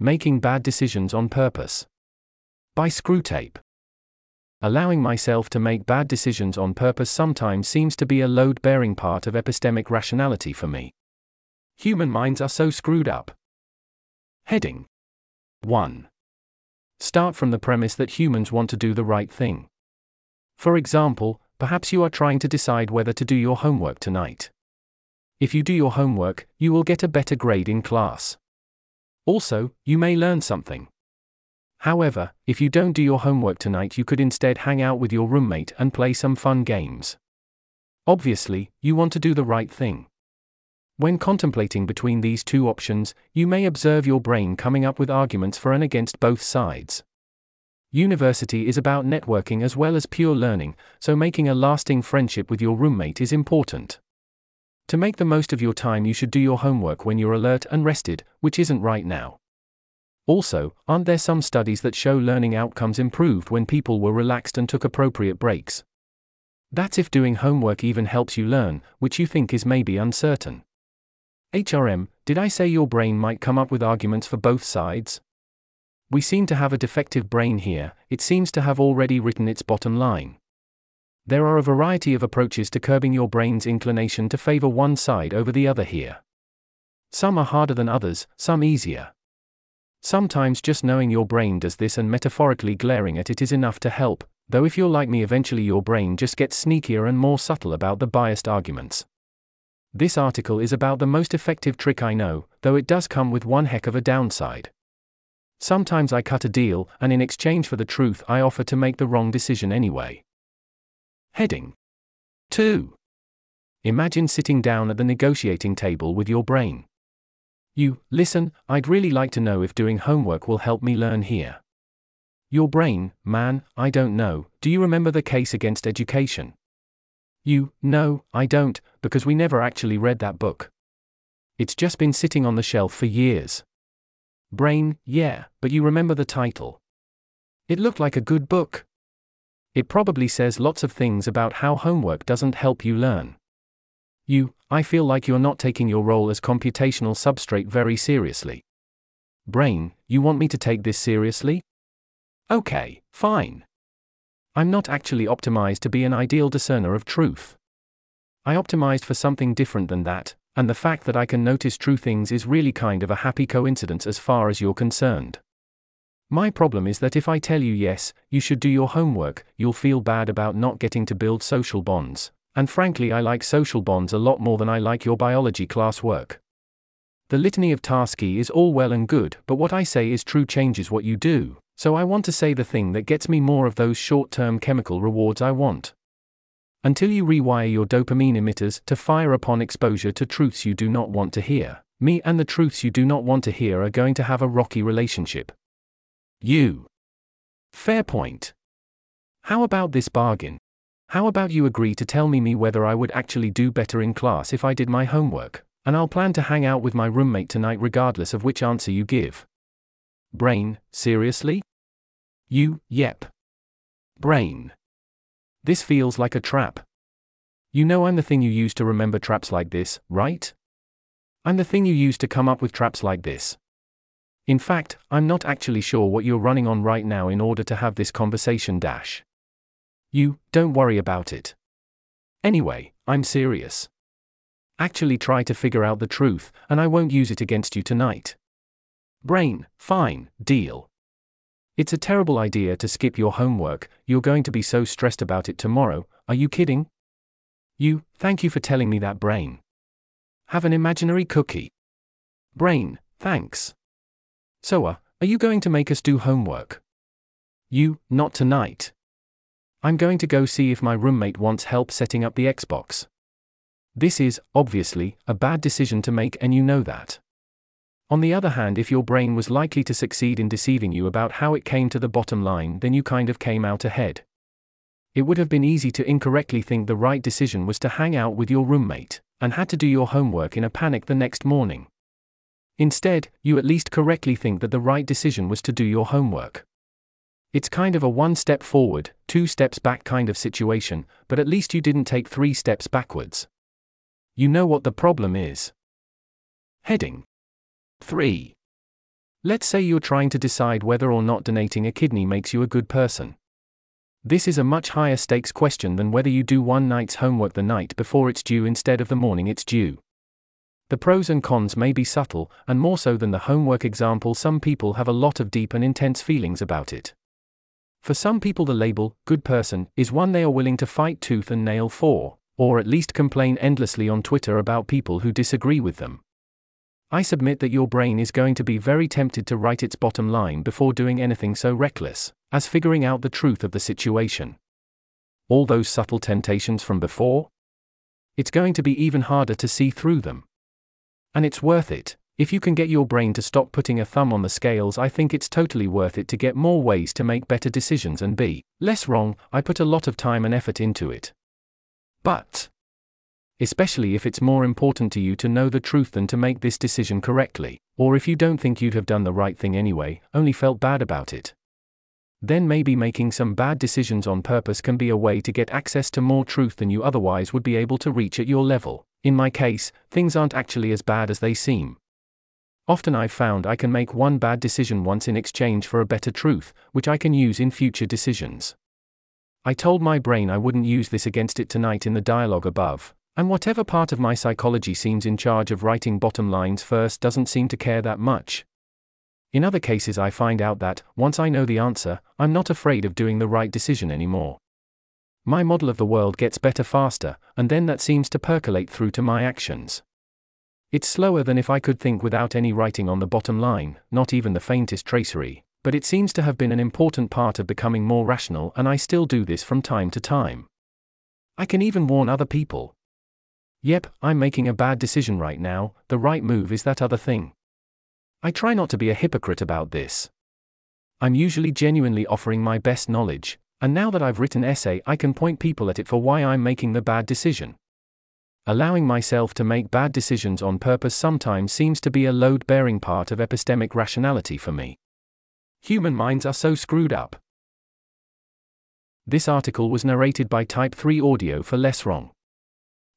Making Bad Decisions on Purpose. By Screwtape. Allowing myself to make bad decisions on purpose sometimes seems to be a load bearing part of epistemic rationality for me. Human minds are so screwed up. Heading 1. Start from the premise that humans want to do the right thing. For example, perhaps you are trying to decide whether to do your homework tonight. If you do your homework, you will get a better grade in class. Also, you may learn something. However, if you don't do your homework tonight, you could instead hang out with your roommate and play some fun games. Obviously, you want to do the right thing. When contemplating between these two options, you may observe your brain coming up with arguments for and against both sides. University is about networking as well as pure learning, so making a lasting friendship with your roommate is important. To make the most of your time, you should do your homework when you're alert and rested, which isn't right now. Also, aren't there some studies that show learning outcomes improved when people were relaxed and took appropriate breaks? That's if doing homework even helps you learn, which you think is maybe uncertain. HRM, did I say your brain might come up with arguments for both sides? We seem to have a defective brain here, it seems to have already written its bottom line. There are a variety of approaches to curbing your brain's inclination to favor one side over the other here. Some are harder than others, some easier. Sometimes just knowing your brain does this and metaphorically glaring at it is enough to help, though if you're like me, eventually your brain just gets sneakier and more subtle about the biased arguments. This article is about the most effective trick I know, though it does come with one heck of a downside. Sometimes I cut a deal, and in exchange for the truth, I offer to make the wrong decision anyway. Heading 2. Imagine sitting down at the negotiating table with your brain. You, listen, I'd really like to know if doing homework will help me learn here. Your brain, man, I don't know, do you remember the case against education? You, no, I don't, because we never actually read that book. It's just been sitting on the shelf for years. Brain, yeah, but you remember the title. It looked like a good book. It probably says lots of things about how homework doesn't help you learn. You, I feel like you're not taking your role as computational substrate very seriously. Brain, you want me to take this seriously? Okay, fine. I'm not actually optimized to be an ideal discerner of truth. I optimized for something different than that, and the fact that I can notice true things is really kind of a happy coincidence as far as you're concerned. My problem is that if I tell you yes, you should do your homework, you'll feel bad about not getting to build social bonds, and frankly, I like social bonds a lot more than I like your biology class work. The litany of Tarski is all well and good, but what I say is true changes what you do, so I want to say the thing that gets me more of those short term chemical rewards I want. Until you rewire your dopamine emitters to fire upon exposure to truths you do not want to hear, me and the truths you do not want to hear are going to have a rocky relationship. You. Fair point. How about this bargain? How about you agree to tell me, me whether I would actually do better in class if I did my homework, and I'll plan to hang out with my roommate tonight regardless of which answer you give. Brain, seriously? You, yep. Brain. This feels like a trap. You know I'm the thing you use to remember traps like this, right? I'm the thing you use to come up with traps like this. In fact, I'm not actually sure what you're running on right now in order to have this conversation dash. You, don't worry about it. Anyway, I'm serious. Actually, try to figure out the truth, and I won't use it against you tonight. Brain, fine, deal. It's a terrible idea to skip your homework, you're going to be so stressed about it tomorrow, are you kidding? You, thank you for telling me that, brain. Have an imaginary cookie. Brain, thanks. So, uh, are you going to make us do homework? You, not tonight. I'm going to go see if my roommate wants help setting up the Xbox. This is, obviously, a bad decision to make, and you know that. On the other hand, if your brain was likely to succeed in deceiving you about how it came to the bottom line, then you kind of came out ahead. It would have been easy to incorrectly think the right decision was to hang out with your roommate, and had to do your homework in a panic the next morning. Instead, you at least correctly think that the right decision was to do your homework. It's kind of a one step forward, two steps back kind of situation, but at least you didn't take three steps backwards. You know what the problem is. Heading 3. Let's say you're trying to decide whether or not donating a kidney makes you a good person. This is a much higher stakes question than whether you do one night's homework the night before it's due instead of the morning it's due. The pros and cons may be subtle, and more so than the homework example, some people have a lot of deep and intense feelings about it. For some people, the label, good person, is one they are willing to fight tooth and nail for, or at least complain endlessly on Twitter about people who disagree with them. I submit that your brain is going to be very tempted to write its bottom line before doing anything so reckless as figuring out the truth of the situation. All those subtle temptations from before? It's going to be even harder to see through them. And it's worth it. If you can get your brain to stop putting a thumb on the scales, I think it's totally worth it to get more ways to make better decisions and be less wrong. I put a lot of time and effort into it. But, especially if it's more important to you to know the truth than to make this decision correctly, or if you don't think you'd have done the right thing anyway, only felt bad about it. Then maybe making some bad decisions on purpose can be a way to get access to more truth than you otherwise would be able to reach at your level. In my case, things aren't actually as bad as they seem. Often I've found I can make one bad decision once in exchange for a better truth, which I can use in future decisions. I told my brain I wouldn't use this against it tonight in the dialogue above, and whatever part of my psychology seems in charge of writing bottom lines first doesn't seem to care that much. In other cases, I find out that, once I know the answer, I'm not afraid of doing the right decision anymore. My model of the world gets better faster, and then that seems to percolate through to my actions. It's slower than if I could think without any writing on the bottom line, not even the faintest tracery, but it seems to have been an important part of becoming more rational, and I still do this from time to time. I can even warn other people. Yep, I'm making a bad decision right now, the right move is that other thing. I try not to be a hypocrite about this. I'm usually genuinely offering my best knowledge, and now that I've written essay, I can point people at it for why I'm making the bad decision. Allowing myself to make bad decisions on purpose sometimes seems to be a load bearing part of epistemic rationality for me. Human minds are so screwed up. This article was narrated by Type 3 Audio for Less Wrong.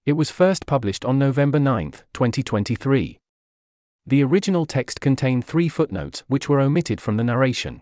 It was first published on November 9, 2023. The original text contained three footnotes which were omitted from the narration.